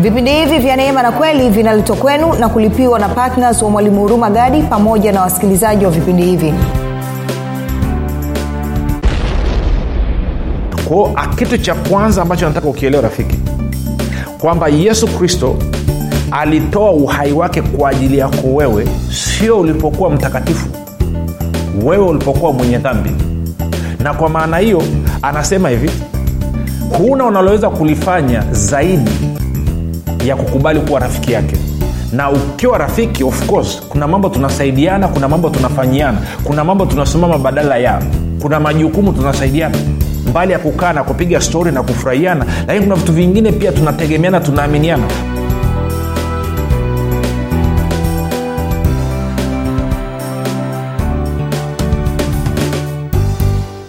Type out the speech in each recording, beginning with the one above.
vipindi hivi vya neema na kweli vinaletwa kwenu na kulipiwa na ptns wa mwalimu huruma gadi pamoja na wasikilizaji wa vipindi hivi. Kwao kitu cha kwanza ambacho nataka ukielewa rafiki kwamba yesu kristo alitoa uhai wake kwa ajili yako wewe sio ulipokuwa mtakatifu wewe ulipokuwa mwenye dhambi. Na kwa maana hiyo anasema hivi huna unaloweza kulifanya zaidi ya kukubali kuwa rafiki yake. Na ukiwa rafiki of course kuna mambo tunasaidiana kuna mambo tunafanyiana kuna mambo tunasimama badala ya kuna majukumu tunasaidiana. Mbali ya kukaa na kupiga stori na kufurahiana lakini kuna vitu vingine pia tunategemeana tunaaminiana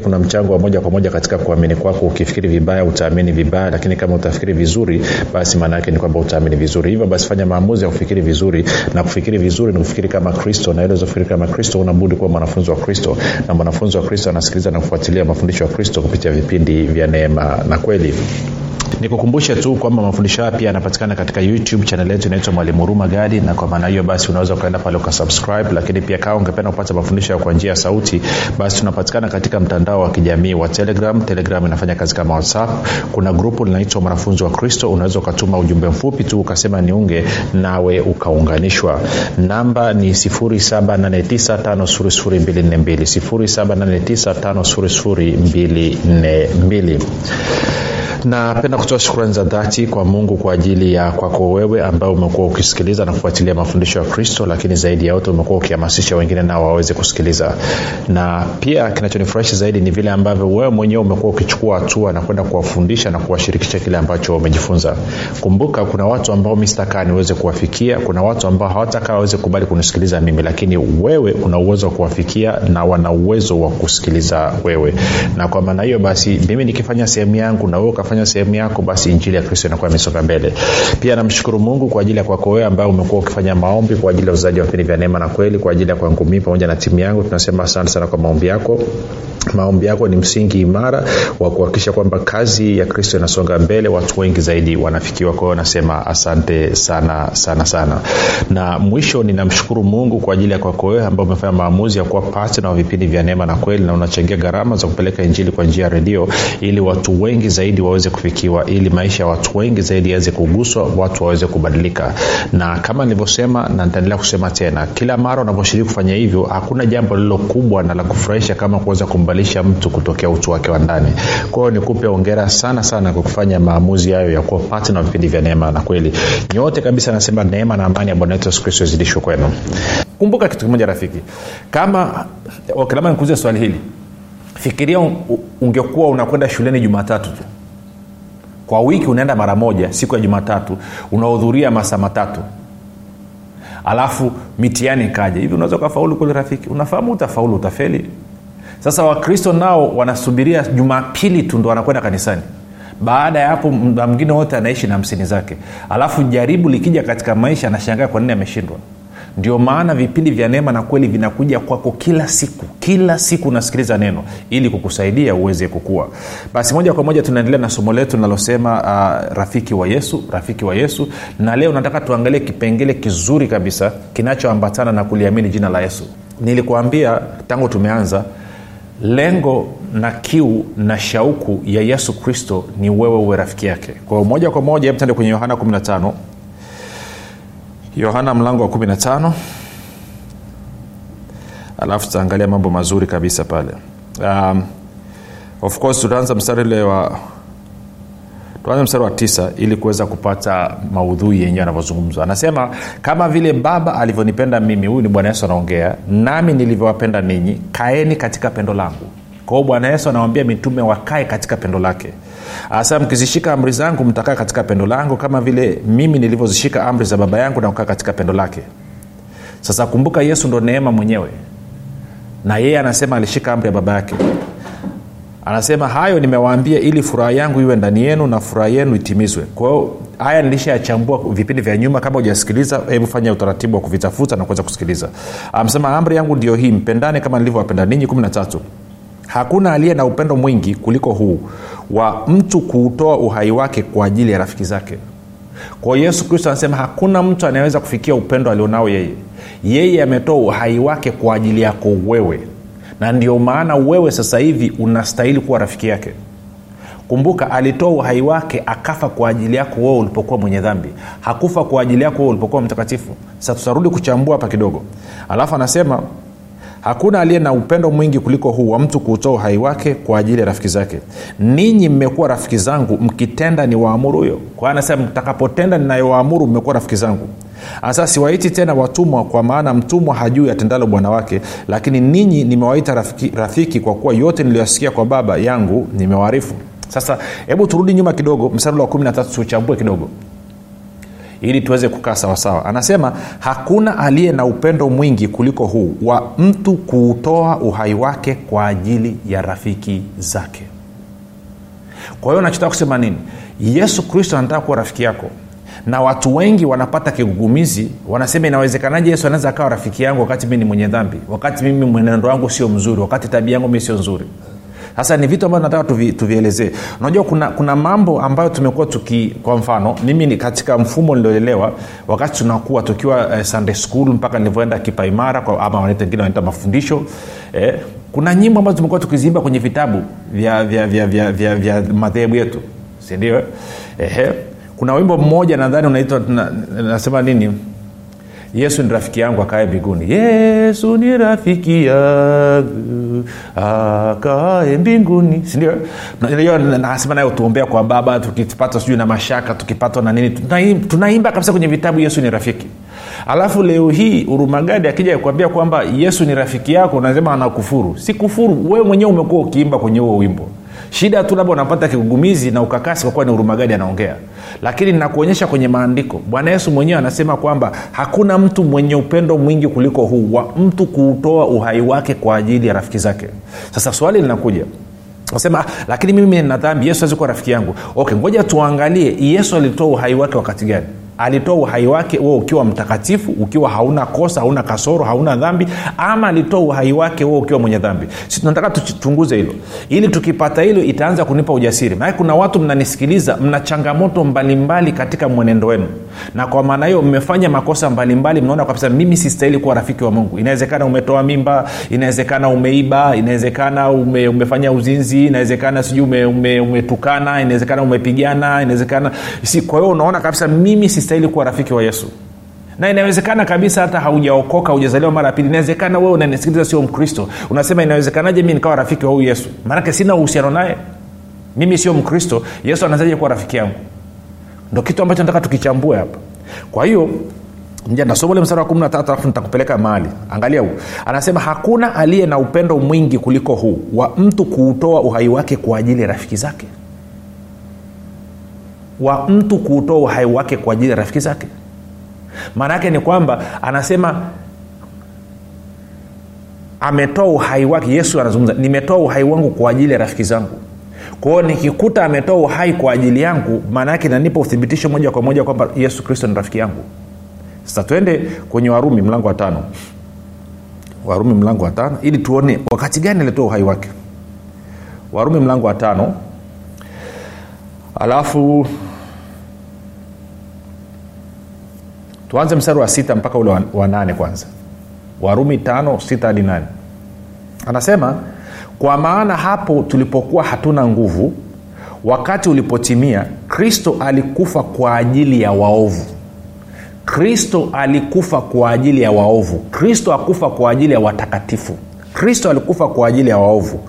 kuna mchango wa moja kwa moja katika kuamini kwako. Ukifikiri vibaya utaamini vibaya lakini kama utafikiri vizuri basi maana yake ni kwamba utaamini vizuri. Hivyo basi fanya maamuzi ya kufikiri vizuri na kufikiri vizuri ni kufikiri kama kristo na ili kufikiri kama kristo unabudi kuwa mwanafunzi wa kristo. Na mwanafunzi wa kristo anasikiliza na kufuatilia mafundisho ya kristo kupitia vipindi vya neema na kweli nikukumbushe tu kwamba mafundisho haya pia yanapatikana katika youtube chanel yetu inaitwa mwalimu huruma gadi na kwa maana hiyo basi unaweza ukaenda pale ukasubscribe lakini pia kama ungependa kupata mafundisho kwa njia ya sauti basi tunapatikana katika mtandao wa kijamii wa telegram. Telegram inafanya kazi kama whatsapp. Kuna grupu linaitwa mwanafunzi wa kristo. Unaweza ukatuma ujumbe mfupi tu ukasema niunge nawe ukaunganishwa. Namba ni 7895242 7895242 napenda kutoa shukrani za dhati kwa mungu kwa ajili ya kwako wewe ambao umekuwa ukisikiliza na kufuatilia mafundisho ya kristo lakini zaidi ya yote umekuwa ukihamasisha wengine nao waweze kusikiliza. Na pia kinachonifurahisha zaidi ni vile ambavyo wewe mwenyewe umekuwa ukichukua hatua na kwenda kuwafundisha na kuwashirikisha kile ambacho umejifunza. Kumbuka kuna watu ambao mi niweze kuwafikia kuna watu ambao hawatakaa waweze kubali kunisikiliza mimi lakini wewe una uwezo wa kuwafikia na wana uwezo wa kusikiliza wewe. Na kwa maana hiyo basi mimi nikifanya sehemu yangu na wewe ukafanya sehemu yako basi injili ya kristo inakuwa imesonga mbele. Pia namshukuru mungu kwa ajili ya kwako wewe ambaye umekuwa ukifanya maombi kwa ajili ya uzaji wa vipindi vya neema na kweli kwa ajili ya kwangu mii pamoja na timu yangu. Tunasema asante sana kwa maombi yako. Maombi yako ni msingi imara wa kuhakikisha kwamba kazi ya kristo inasonga mbele watu wengi zaidi wanafikiwa. Kwao nasema asante sana sana sana. Na mwisho ninamshukuru mungu kwa ajili ya kwako wewe ambao umefanya maamuzi ya kuwa patna wa vipindi vya neema na kweli na unachangia gharama za kupeleka injili kwa njia ya redio ili watu wengi zaidi waweze kufikiwa ili maisha ya watu wengi zaidi yaweze kuguswa watu waweze kubadilika. Na kama nilivyosema na nitaendelea kusema tena kila mara unavyoshiriki kufanya hivyo hakuna jambo lililo kubwa na la kufurahisha kama kuweza kumbadilisha mtu kutokea utu wake wa ndani. Kwa nikupe ongera sana sana kwa kufanya maamuzi hayo ya kuwa patna vipindi vya neema na kweli. Nyote kabisa nasema neema na amani ya bwana wetu yesu kristo izidishwe kwenu. Kumbuka kitu kimoja rafiki. Kama okay, labda nikuuze swali hili fikiria ungekuwa unakwenda shuleni jumatatu tu kwa wiki unaenda mara moja siku ya jumatatu unahudhuria masaa matatu. Alafu mitihani ikaja. Hivi unaweza ukafaulu kule rafiki? Unafahamu utafaulu utafeli? Sasa wakristo nao wanasubiria jumapili tu ndo wanakwenda kanisani. Baada ya hapo mda mwingine wote anaishi na hamsini zake. Alafu jaribu likija katika maisha anashangaa kwa nini ameshindwa ndio maana vipindi vya neema na kweli vinakuja kwako kila siku. Kila siku unasikiliza neno ili kukusaidia uweze kukua. Basi moja kwa moja tunaendelea na somo letu linalosema uh, rafiki wa yesu rafiki wa yesu. Na leo nataka tuangalie kipengele kizuri kabisa kinachoambatana na kuliamini jina la yesu. Nilikuambia tangu tumeanza lengo na kiu na shauku ya yesu kristo ni wewe uwe rafiki yake. Kwao moja kwa moja hebu kwenye yohana 15 yohana mlango wa 15 alafu tutaangalia mambo mazuri kabisa pale. Um, of course tutaanza mstari ule wa tuanze mstari wa tisa ili kuweza kupata maudhui yenyewe anavyozungumzwa anasema kama vile baba alivyonipenda mimi huyu ni bwana yesu anaongea nami nilivyowapenda ninyi kaeni katika pendo langu. Kwao bwana yesu anawambia mitume wakae katika pendo lake hasa mkizishika amri zangu mtakaa katika pendo langu kama vile mimi nilivyozishika amri za baba yangu na kukaa katika pendo lake. Sasa kumbuka yesu ndo neema mwenyewe. Na yeye anasema alishika amri ya baba yake. Anasema hayo nimewaambia ili furaha yangu iwe ndani yenu na furaha yenu itimizwe. Kwao haya nilishayachambua vipindi vya nyuma kama hujasikiliza hebu fanya utaratibu wa kuvitafuta na kuweza kusikiliza. Amsema amri yangu ndio hii mpendane kama nilivyowapenda ninyi. Kumi na tatu hakuna aliye na upendo mwingi kuliko huu wa mtu kuutoa uhai wake kwa ajili ya rafiki zake. Kwa yesu kristo anasema hakuna mtu anayeweza kufikia upendo alionao yeye. Yeye ametoa uhai wake kwa ajili yako wewe. Na ndio maana wewe sasa hivi unastahili kuwa rafiki yake. Kumbuka alitoa uhai wake akafa kwa ajili yako wewe ulipokuwa mwenye dhambi. Hakufa kwa ajili yako wewe ulipokuwa mtakatifu. Sasa tutarudi kuchambua hapa kidogo. Alafu anasema hakuna aliye na upendo mwingi kuliko huu wa mtu kuutoa uhai wake kwa ajili ya rafiki zake. Ninyi mmekuwa rafiki zangu mkitenda ni huyo. Kwa anasema mtakapotenda ninayowaamuru mmekuwa rafiki zangu. Sasa siwaiti tena watumwa kwa maana mtumwa hajui atendalo bwana wake lakini ninyi nimewaita rafiki, rafiki kwa kuwa yote niliyoasikia kwa baba yangu nimewaarifu. Sasa hebu turudi nyuma kidogo msarula wa kumi na tatu tuuchambue kidogo ili tuweze kukaa sawasawa anasema hakuna aliye na upendo mwingi kuliko huu wa mtu kuutoa uhai wake kwa ajili ya rafiki zake. Kwa hiyo nachotaka kusema nini? Yesu kristo anataka kuwa rafiki yako. Na watu wengi wanapata kigugumizi wanasema inawezekanaje yesu anaweza akawa rafiki yangu wakati mi ni mwenye dhambi wakati mimi mwenendo wangu sio mzuri wakati tabia yangu mi sio nzuri sasa ni vitu ambavyo nataka tuvielezee. Unajua kuna, kuna mambo ambayo tumekuwa tuki kwa mfano mimi ni katika mfumo nilioelewa wakati tunakuwa tukiwa eh, sunday school mpaka nilivyoenda kipaimara ama wengine wanaita mafundisho eh, kuna nyimbo ambazo tumekuwa tukiziimba kwenye vitabu vya, vya, vya, vya, vya, vya madhehebu yetu sindio eh, kuna wimbo mmoja nadhani unaitwa na, nasema nini yesu ni rafiki yangu akae mbinguni. Yesu ni rafiki yangu akae mbinguni. Sindio nasema naye utuombea kwa baba tukipata sijui na mashaka tukipatwa na nini tunaimba, tunaimba kabisa kwenye vitabu yesu ni rafiki. Alafu leo hii urumagadi akija kuambia kwamba yesu ni rafiki yako unasema anakufuru. Si kufuru wewe mwenyewe umekuwa ukiimba kwenye huo wimbo shida tu labda unapata kigugumizi na ukakasi kwa kuwa ni urumagadi anaongea. Lakini nakuonyesha kwenye maandiko. Bwana yesu mwenyewe anasema kwamba hakuna mtu mwenye upendo mwingi kuliko huu wa mtu kuutoa uhai wake kwa ajili ya rafiki zake. Sasa swali linakuja. Nasema lakini mimi nina dhambi yesu awezi kuwa rafiki yangu. Okay ngoja tuangalie yesu alitoa uhai wake wakati gani alitoa uhai wake huo ukiwa mtakatifu ukiwa hauna kosa hauna kasoro hauna dhambi ama alitoa uhai wake huo ukiwa mwenye dhambi. Si tunataka tuchunguze hilo. Ili tukipata hilo itaanza kunipa ujasiri. Maanake kuna watu mnanisikiliza mna changamoto mbalimbali mbali katika mwenendo wenu. Na kwa maana hiyo mmefanya makosa mbalimbali mnaona kabisa mimi sistahili kuwa rafiki wa mungu. Inawezekana umetoa mimba inawezekana umeiba inawezekana ume, umefanya uzinzi inawezekana sijui ume, ume, inawezekana umepigana inawezekana. Si, kwa hiyo unaona kabisa mimi kuwa rafiki wa yesu. Na inawezekana kabisa hata haujaokoka haujazaliwa mara ya pili. Inawezekana wewe unanisikiliza sio mkristo. Unasema inawezekanaje mi nikawa rafiki wa huyu yesu? Maanake sina uhusiano naye. Mimi sio mkristo. Yesu anazaje kuwa rafiki yangu? Ndo kitu ambacho nataka tukichambue hapa. Kwa hiyo nasoma ule msara wa kumi na tatu alafu nitakupeleka mahali. Angalia huu. Anasema hakuna aliye na upendo mwingi kuliko huu wa mtu kuutoa uhai wake kwa ajili ya rafiki zake wa mtu kuutoa uhai wake kwa ajili ya rafiki zake. Maana yake ni kwamba anasema ametoa uhai wake yesu anazungumza nimetoa uhai wangu kwa ajili ya rafiki zangu. Kwao nikikuta ametoa uhai kwa ajili yangu maana yake nanipa uthibitisho moja kwa moja kwamba yesu kristo ni rafiki yangu. Sasa twende kwenye warumi mlango wa tano. Warumi mlango wa tano ili tuone wakati gani alitoa uhai wake. Warumi mlango wa tano alafu tuanze mstari wa sita mpaka ule wa, nane kwanza. Warumi tano sita hadi nane. Anasema kwa maana hapo tulipokuwa hatuna nguvu wakati ulipotimia kristo alikufa kwa ajili ya waovu. Kristo alikufa kwa ajili ya waovu. Kristo akufa kwa ajili ya watakatifu. Kristo alikufa kwa ajili ya waovu.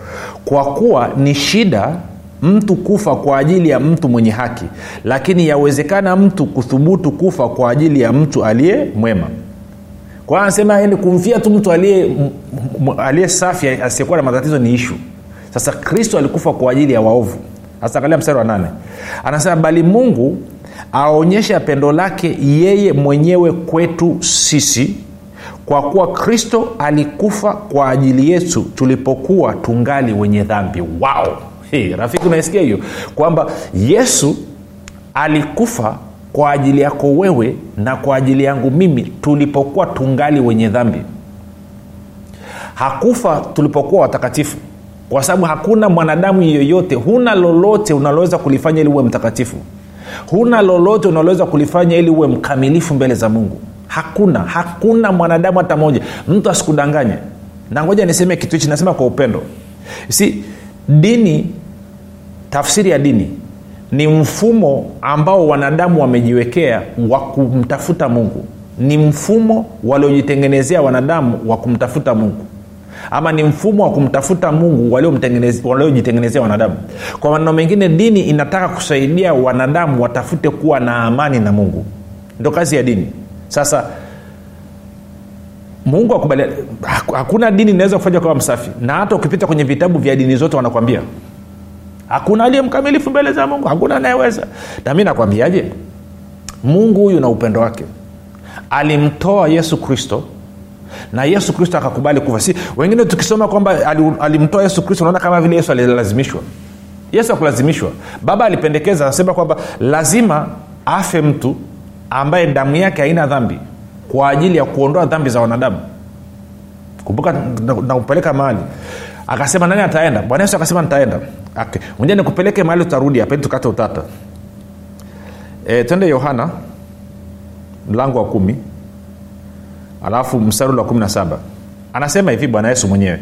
Kwa kuwa ni shida mtu kufa kwa ajili ya mtu mwenye haki lakini yawezekana mtu kuthubutu kufa kwa ajili ya mtu aliye mwema. Kwa anasema yani kumfia tu mtu aliye aliye safi asiyekuwa na matatizo ni ishu sasa kristo alikufa kwa ajili ya waovu. Sasa angalia mstari wa nane. Anasema bali mungu aonyesha pendo lake yeye mwenyewe kwetu sisi kwa kuwa kristo alikufa kwa ajili yetu tulipokuwa tungali wenye dhambi wao hey, rafiki unaisikia hiyo? Kwamba yesu alikufa kwa ajili yako wewe na kwa ajili yangu mimi tulipokuwa tungali wenye dhambi. Hakufa tulipokuwa watakatifu. Kwa sababu hakuna mwanadamu yeyote huna lolote unaloweza kulifanya ili uwe mtakatifu. Huna lolote unaloweza kulifanya ili uwe mkamilifu mbele za mungu. Hakuna hakuna mwanadamu hata moja mtu asikudanganye. Na ngoja niseme kitu hichi nasema kwa upendo. Si dini tafsiri ya dini ni mfumo ambao wanadamu wamejiwekea wa kumtafuta mungu. Ni mfumo waliojitengenezea wanadamu wa kumtafuta mungu. Ama ni mfumo wa kumtafuta mungu waliojitengenezea wanadamu. Kwa maneno mengine dini inataka kusaidia wanadamu watafute kuwa na amani na mungu. Ndo kazi ya dini. Sasa mungu akubali hakuna dini inaweza kufanya kawa msafi. Na hata ukipita kwenye vitabu vya dini zote wanakwambia hakuna aliye mkamilifu mbele za mungu hakuna anayeweza. Na mi nakwambiaje? Mungu huyu na upendo wake. Alimtoa yesu kristo na yesu kristo akakubali kufa. Si wengine tukisoma kwamba alimtoa yesu kristo unaona kama vile yesu alilazimishwa. Yesu akulazimishwa baba alipendekeza anasema kwamba lazima afe mtu ambaye damu yake haina dhambi kwa ajili ya kuondoa dhambi za wanadamu. Kumbuka nakupeleka mahali akasema nani ataenda? Bwana yesu akasema nitaenda. Okay. nikupeleke mahali utarudi apeni tukate utata. E, twende yohana mlango wa kumi alafu mstari wa kumi na saba. Anasema hivi bwana yesu mwenyewe.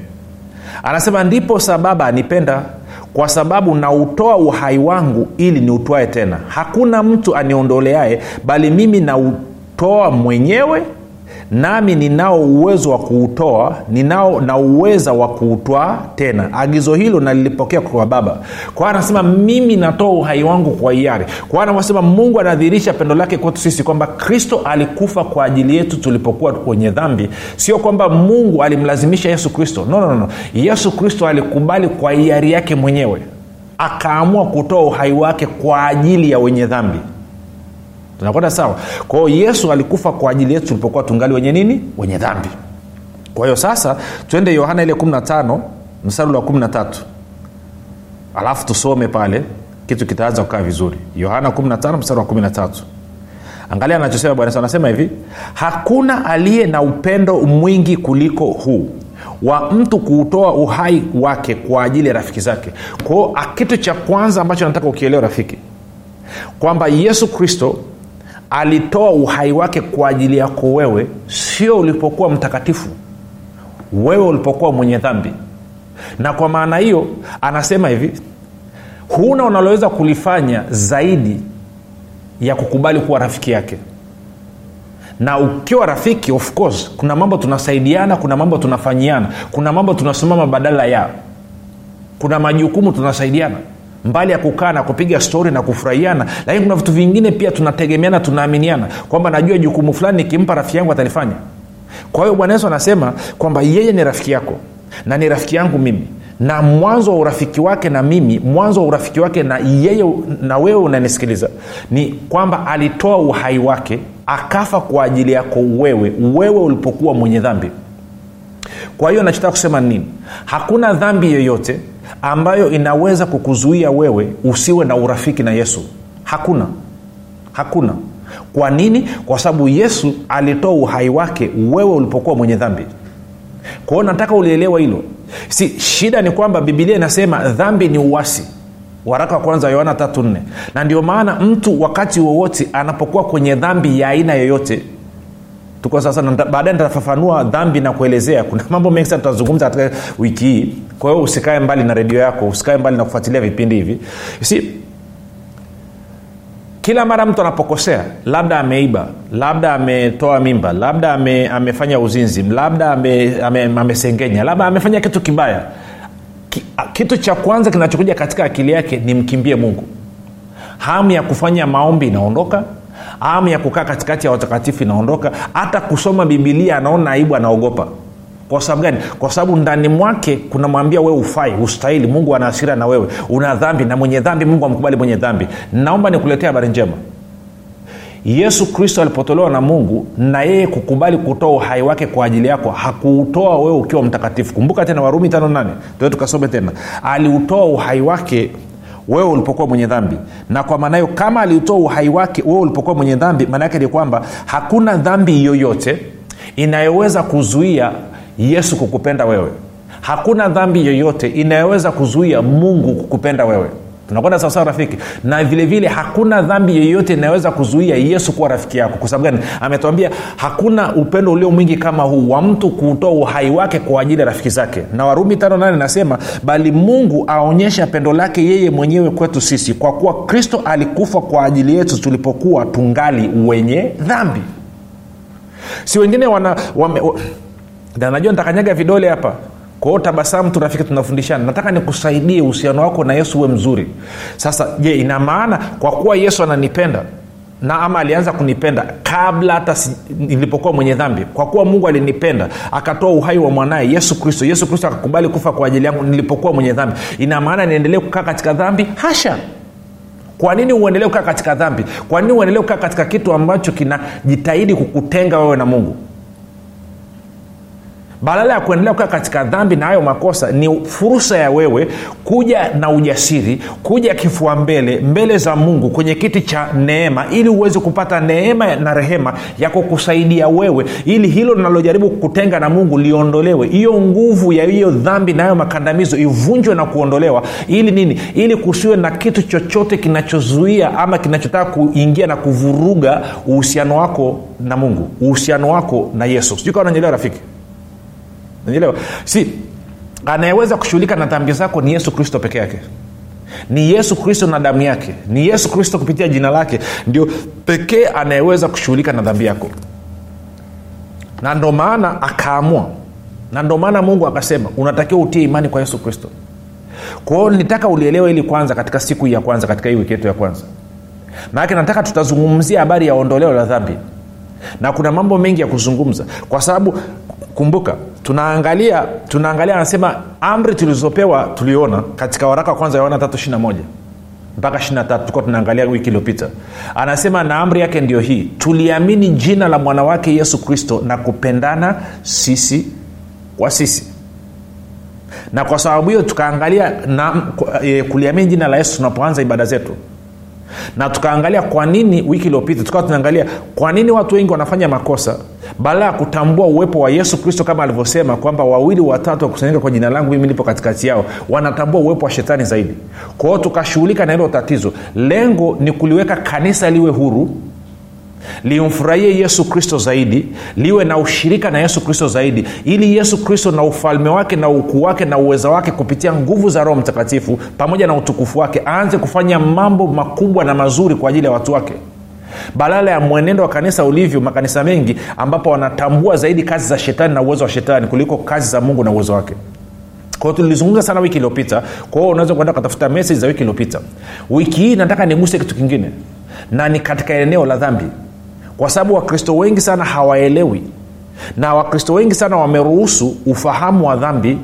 Anasema ndipo sababu anipenda kwa sababu nautoa uhai wangu ili niutwae tena. Hakuna mtu aniondoleaye bali mimi nautoa mwenyewe nami ninao uwezo wa kuutoa ninao na uweza wa kuutwaa tena. Agizo hilo nalilipokea kwa baba. Kwa anasema mimi natoa uhai wangu kwa hiari. Kwa anavyosema mungu anadhihirisha pendo lake kwetu sisi kwamba kristo alikufa kwa ajili yetu tulipokuwa kwenye dhambi. Sio kwamba mungu alimlazimisha yesu kristo. No, no, no. yesu kristo alikubali kwa hiari yake mwenyewe. Akaamua kutoa uhai wake kwa ajili ya wenye dhambi tunakwenda sawa? Kwa hiyo yesu alikufa kwa ajili yetu tulipokuwa tungali wenye nini? Wenye dhambi. Kwa hiyo sasa twende yohana ile 15 mstari wa 13 alafu tusome pale kitu kitaanza kukaa vizuri. Yohana 15 mstari wa 13 angalia anachosema bwana anasema hivi hakuna aliye na upendo mwingi kuliko huu wa mtu kuutoa uhai wake kwa ajili ya rafiki zake. Kwao kitu cha kwanza ambacho nataka ukielewa rafiki kwamba yesu kristo alitoa uhai wake kwa ajili yako wewe sio ulipokuwa mtakatifu wewe ulipokuwa mwenye dhambi. Na kwa maana hiyo anasema hivi huna unaloweza kulifanya zaidi ya kukubali kuwa rafiki yake. Na ukiwa rafiki of course kuna mambo tunasaidiana kuna mambo tunafanyiana kuna mambo tunasimama badala ya kuna majukumu tunasaidiana mbali ya kukaa na kupiga stori na kufurahiana lakini kuna vitu vingine pia tunategemeana tunaaminiana kwamba najua jukumu fulani nikimpa rafiki yangu atalifanya. Kwa hiyo bwana yesu anasema kwamba yeye ni rafiki yako na ni rafiki yangu mimi na mwanzo wa urafiki wake na mimi mwanzo wa urafiki wake na yeye na wewe unanisikiliza ni kwamba alitoa uhai wake akafa kwa ajili yako wewe wewe ulipokuwa mwenye dhambi. Kwa hiyo nachotaka kusema nini? Hakuna dhambi yoyote ambayo inaweza kukuzuia wewe usiwe na urafiki na yesu. Hakuna. Hakuna. Kwa nini? Kwa sababu yesu alitoa uhai wake wewe ulipokuwa mwenye dhambi. Kwao nataka ulielewa hilo. Si shida ni kwamba bibilia inasema dhambi ni uwasi waraka wa kwanza yohana tatu nne. Na ndio maana mtu wakati wowote anapokuwa kwenye dhambi ya aina yoyote tuko sasa baadaye nitafafanua dhambi na kuelezea. Kuna mambo mengi sana tutazungumza katika wiki hii. Kwa hiyo usikae mbali na redio yako usikae mbali na kufuatilia vipindi hivi. Si kila mara mtu anapokosea labda ameiba labda ametoa mimba labda ame, amefanya uzinzi labda amesengenya ame, ame, labda amefanya kitu kibaya kitu cha kwanza kinachokuja katika akili yake ni mkimbie mungu. Hamu ya kufanya maombi inaondoka hamu ya kukaa katikati ya watakatifu inaondoka. Hata kusoma bibilia anaona aibu anaogopa. Kwa sababu gani? Kwa sababu ndani mwake kunamwambia wewe ufai ustahili mungu ana hasira na wewe. Una dhambi na mwenye dhambi mungu amkubali mwenye dhambi. Naomba nikuletea habari njema. Yesu kristo alipotolewa na mungu na yeye kukubali kutoa uhai wake kwa ajili yako hakuutoa wewe ukiwa mtakatifu. Kumbuka tena warumi tano nane. Tena. Aliutoa uhai wake wewe ulipokuwa mwenye dhambi. Na kwa maana hiyo kama aliutoa uhai wake wewe ulipokuwa mwenye dhambi maana yake ni kwamba hakuna dhambi yoyote inayoweza kuzuia yesu kukupenda wewe. Hakuna dhambi yoyote inayoweza kuzuia mungu kukupenda wewe tunakwenda sawasawa rafiki? Na vilevile vile hakuna dhambi yeyote inayoweza kuzuia yesu kuwa rafiki yako. Kwa sababu gani? Ametuambia hakuna upendo ulio mwingi kama huu wa mtu kuutoa uhai wake kwa ajili ya rafiki zake. Na warumi tano nane nasema bali mungu aonyesha pendo lake yeye mwenyewe kwetu sisi kwa kuwa kristo alikufa kwa ajili yetu tulipokuwa tungali wenye dhambi. Si wengine wana wame, wa, na najua nitakanyaga vidole hapa kwao tabasamu tunafika tunafundishana. Nataka nikusaidie uhusiano wako na yesu uwe mzuri. Sasa je ina maana kwa kuwa yesu ananipenda na ama alianza kunipenda kabla hata si, nilipokuwa mwenye dhambi? Kwa kuwa mungu alinipenda akatoa uhai wa mwanaye yesu kristo. Yesu kristo akakubali kufa kwa ajili yangu nilipokuwa mwenye dhambi. Ina maana niendelee kukaa katika dhambi? Hasha! Kwa nini uendelee kukaa katika dhambi? Kwa nini uendelee kukaa katika kitu ambacho kinajitahidi kukutenga wewe na mungu badala ya kuendelea kukaa katika dhambi na hayo makosa ni fursa ya wewe kuja na ujasiri kuja kifua mbele mbele za mungu kwenye kiti cha neema ili uweze kupata neema na rehema ya kukusaidia wewe ili hilo linalojaribu kukutenga na mungu liondolewe. Hiyo nguvu ya hiyo dhambi na hayo makandamizo ivunjwe na kuondolewa. Ili nini? Ili kusiwe na kitu chochote kinachozuia ama kinachotaka kuingia na kuvuruga uhusiano wako na mungu uhusiano wako na yesu. Sijui kawa nanyelewa rafiki naelewa si anayeweza kushughulika na dhambi zako ni yesu kristo peke yake. Ni yesu kristo na damu yake. Ni yesu kristo kupitia jina lake ndio pekee anayeweza kushughulika na dhambi yako. Na ndo maana akaamua na ndo maana mungu akasema unatakiwa utie imani kwa yesu kristo. Kwao nitaka ulielewe ili kwanza katika siku ya kwanza katika hii wiki yetu ya kwanza. Maanake nataka tutazungumzia habari ya ondoleo la dhambi. Na kuna mambo mengi ya kuzungumza. Kwa sababu kumbuka tunaangalia tunaangalia anasema amri tulizopewa tuliona katika waraka wa kwanza yohana tatu ishiri mpaka ishiri tatu tulikuwa tunaangalia wiki iliyopita. Anasema na amri yake ndio hii tuliamini jina la mwanawake yesu kristo na kupendana sisi kwa sisi. Na kwa sababu hiyo tukaangalia na, e, kuliamini jina la yesu tunapoanza ibada zetu na tukaangalia kwa nini wiki iliyopita tukawa tunaangalia kwa nini watu wengi wanafanya makosa baada ya kutambua uwepo wa yesu kristo kama alivyosema kwamba wawili watatu wakusanyika kwa jina langu mimi nipo katikati yao wanatambua uwepo wa shetani zaidi. Kwa hiyo tukashughulika na hilo tatizo. Lengo ni kuliweka kanisa liwe huru limfurahie yesu kristo zaidi liwe na ushirika na yesu kristo zaidi ili yesu kristo na ufalme wake na ukuu wake na uweza wake kupitia nguvu za roho mtakatifu pamoja na utukufu wake aanze kufanya mambo makubwa na mazuri kwa ajili ya watu wake. Badala ya mwenendo wa kanisa ulivyo makanisa mengi ambapo wanatambua zaidi kazi za shetani na uwezo wa shetani kuliko kazi za mungu na uwezo wake. Kwao tulizungumza sana wiki iliyopita kwao unaweza kuenda ukatafuta meseji za wiki iliyopita. Wiki hii nataka niguse kitu kingine na ni katika eneo la dhambi kwa sababu wakristo wengi sana hawaelewi. Na wakristo wengi sana wameruhusu ufahamu wa dhambi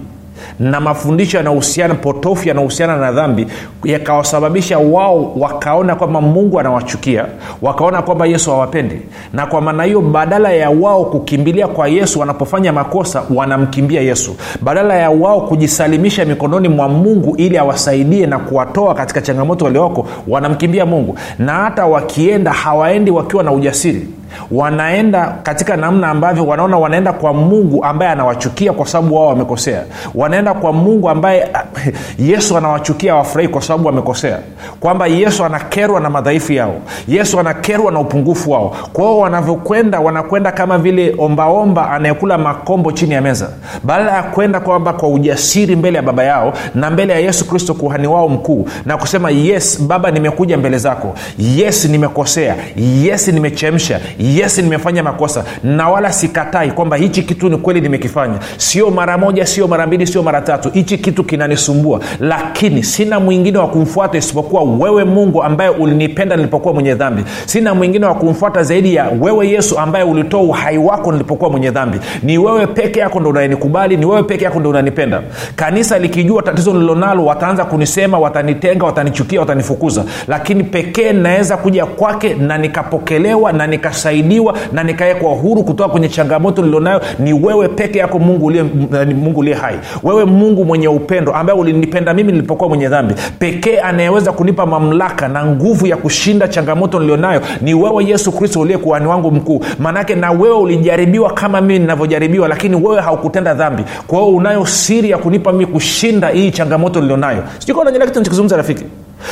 na mafundisho yanahusiana potofu yanahusiana na dhambi yakawasababisha wao wakaona kwamba mungu anawachukia wakaona kwamba yesu hawapendi. Na kwa maana hiyo badala ya wao kukimbilia kwa yesu wanapofanya makosa wanamkimbia yesu. Badala ya wao kujisalimisha mikononi mwa mungu ili awasaidie na kuwatoa katika changamoto walioko wanamkimbia mungu. Na hata wakienda hawaendi wakiwa na ujasiri wanaenda katika namna ambavyo wanaona wanaenda kwa mungu ambaye anawachukia kwa sababu wao wamekosea. Wanaenda kwa mungu ambaye yesu anawachukia wafurahi kwa sababu wamekosea. Kwamba yesu anakerwa na madhaifu yao. Yesu anakerwa na upungufu wao. Kwao wanavyokwenda wanakwenda kama vile ombaomba anayekula makombo chini ya meza. Badala ya kwenda kwamba kwa ujasiri mbele ya baba yao na mbele ya yesu kristo kuhani wao mkuu na kusema yes baba nimekuja mbele zako. Yes nimekosea. Yes nimechemsha yes nimefanya makosa. Na wala sikatai kwamba hichi kitu ni kweli nimekifanya. Sio mara moja sio mara mbili sio mara tatu. Hichi kitu kinanisumbua. Lakini sina mwingine wa kumfuata isipokuwa wewe mungu ambaye ulinipenda nilipokuwa mwenye dhambi. Sina mwingine wa kumfuata zaidi ya wewe yesu ambaye ulitoa uhai wako nilipokuwa mwenye dhambi. Ni wewe peke yako ndo unayenikubali ni wewe peke yako ndo unanipenda. Kanisa likijua tatizo nililonalo wataanza kunisema watanitenga watanichukia watanifukuza. Lakini pekee naweza kuja kwake na nikapokelewa na nikasaidiwa na nikawekwa huru kutoka kwenye changamoto nilionayo ni wewe peke yako mungu uliye hai. Wewe mungu mwenye upendo ambaye ulinipenda mimi nilipokuwa mwenye dhambi. Pekee anayeweza kunipa mamlaka na nguvu ya kushinda changamoto nilionayo ni wewe yesu kristo uliye kuhani wangu mkuu. Maanake na wewe ulijaribiwa kama mimi ninavyojaribiwa lakini wewe haukutenda dhambi. Kwa hiyo unayo siri ya kunipa mimi kushinda hii changamoto nilionayo. Sijukananyelea kitu nichokizungumza rafiki.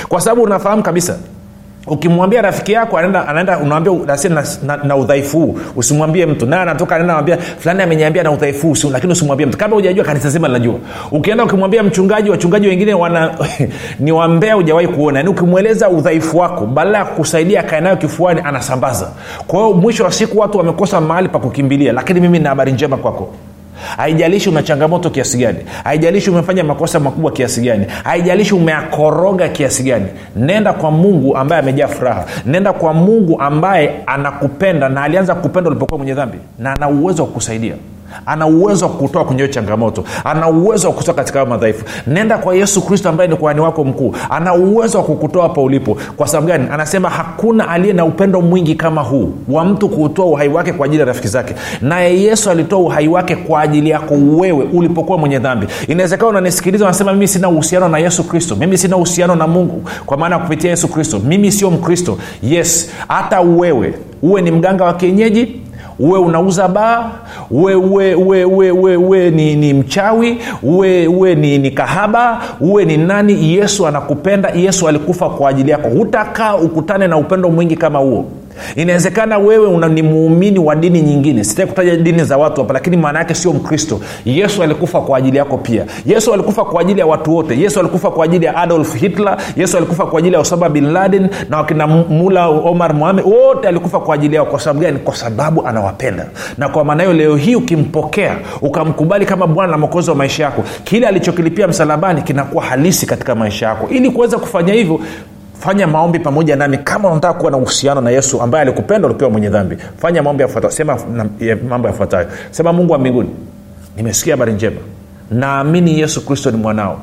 Kwa sababu unafahamu kabisa ukimwambia rafiki yako anaenda anaenda unawambia na, na, na udhaifu huu usimwambie mtu. Naye anatoka anaenda anambia fulani ameniambia na udhaifu huu lakini usimwambie mtu. Kabla hujajua kanisa zima linajua. Ukienda ukimwambia mchungaji wachungaji wengine wana ni wambea hujawahi kuona. Yaani ukimweleza udhaifu wako badala ya kusaidia akae nayo kifuani anasambaza. Kwa hiyo mwisho wa siku watu wamekosa mahali pa kukimbilia. Lakini mimi na habari njema kwako haijalishi una changamoto kiasi gani haijalishi umefanya makosa makubwa kiasi gani haijalishi umeakoroga kiasi gani nenda kwa mungu ambaye amejaa furaha nenda kwa mungu ambaye anakupenda na alianza kupenda ulipokuwa mwenye dhambi na ana uwezo wa kukusaidia ana uwezo wa kutoa kwenye hiyo changamoto. Ana uwezo wa kutoa katika madhaifu. Nenda kwa yesu kristo ambaye ni kuhani wako mkuu. Ana uwezo wa kukutoa hapa ulipo. Kwa sababu gani? Anasema hakuna aliye na upendo mwingi kama huu wa mtu kuutoa uhai wake kwa ajili ya rafiki zake. Naye yesu alitoa uhai wake kwa ajili yako wewe ulipokuwa mwenye dhambi. Inawezekana unanisikiliza unasema mimi sina uhusiano na yesu kristo. Mimi sina uhusiano na mungu. Kwa maana ya kupitia yesu kristo. Mimi sio mkristo. Yes hata wewe uwe ni mganga wa kienyeji uwe unauza baa uwe uwe uwe uwe uwe, uwe ni, ni mchawi uwe uwe ni, ni kahaba uwe ni nani. Yesu anakupenda yesu alikufa kwa ajili yako. Hutakaa ukutane na upendo mwingi kama huo inawezekana wewe ni muumini wa dini nyingine. Sitaki kutaja dini za watu hapa lakini maana yake sio mkristo. Yesu alikufa kwa ajili yako pia. Yesu alikufa kwa ajili ya watu wote. Yesu alikufa kwa ajili ya adolf hitler. Yesu alikufa kwa ajili ya osama bin laden na wakina mula omar muhamed wote alikufa kwa ajili yao. Kwa sababu gani? Kwa sababu anawapenda. Na kwa maana hiyo leo hii ukimpokea ukamkubali kama bwana na mokozi wa maisha yako kile alichokilipia msalabani kinakuwa halisi katika maisha yako. Ili kuweza kufanya hivyo fanya maombi pamoja nami kama unataka kuwa na uhusiano na yesu ambaye alikupenda ulipewa mwenye dhambi. Fanya maombi sema ya mambo yafuatayo. Sema mungu wa mbinguni nimesikia habari njema. Naamini yesu kristo ni mwanao.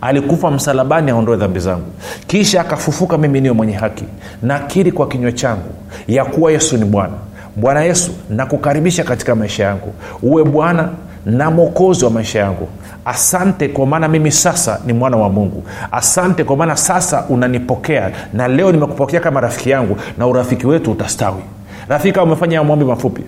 Alikufa msalabani aondoe dhambi zangu. Kisha akafufuka mimi niyo mwenye haki. Nakiri kwa kinywa changu ya kuwa yesu ni bwana. Bwana yesu nakukaribisha katika maisha yangu. Uwe bwana na mwokozi wa maisha yangu. Asante kwa maana mimi sasa ni mwana wa mungu. Asante kwa maana sasa unanipokea na leo nimekupokea kama rafiki yangu na urafiki wetu utastawi. Rafiki umefanya maombi mafupi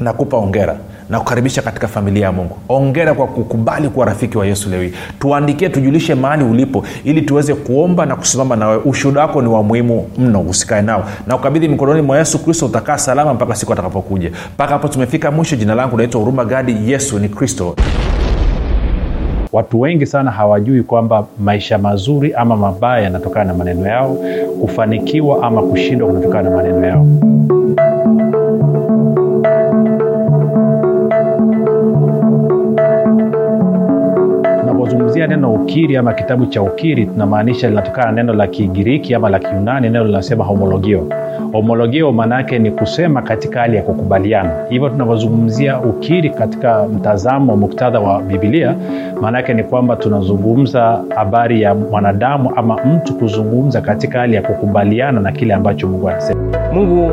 nakupa ongera. Na kukaribisha katika familia ya mungu. Ongera kwa kukubali kuwa rafiki wa yesu leo hii. Tuandikie tujulishe mahali ulipo ili tuweze kuomba na kusimama nawe. Ushuhuda wako ni wa muhimu mno usikae nao. Na ukabidhi mikononi mwa yesu kristo utakaa salama mpaka siku atakapokuja. Mpaka hapo tumefika mwisho. Jina langu naitwa huruma gadi. Yesu ni kristo. Watu wengi sana hawajui kwamba maisha mazuri ama mabaya yanatokana na maneno yao kufanikiwa ama kushindwa kunatokana na maneno yao neno ukiri ama kitabu cha ukiri tunamaanisha linatokana na neno la kigiriki ama la kiunani neno linasema homologio. Homologio maana yake ni kusema katika hali ya kukubaliana. Hivyo tunavyozungumzia ukiri katika mtazamo muktadha wa bibilia maana yake ni kwamba tunazungumza habari ya mwanadamu ama mtu kuzungumza katika hali ya kukubaliana na kile ambacho mungu anasema. Mungu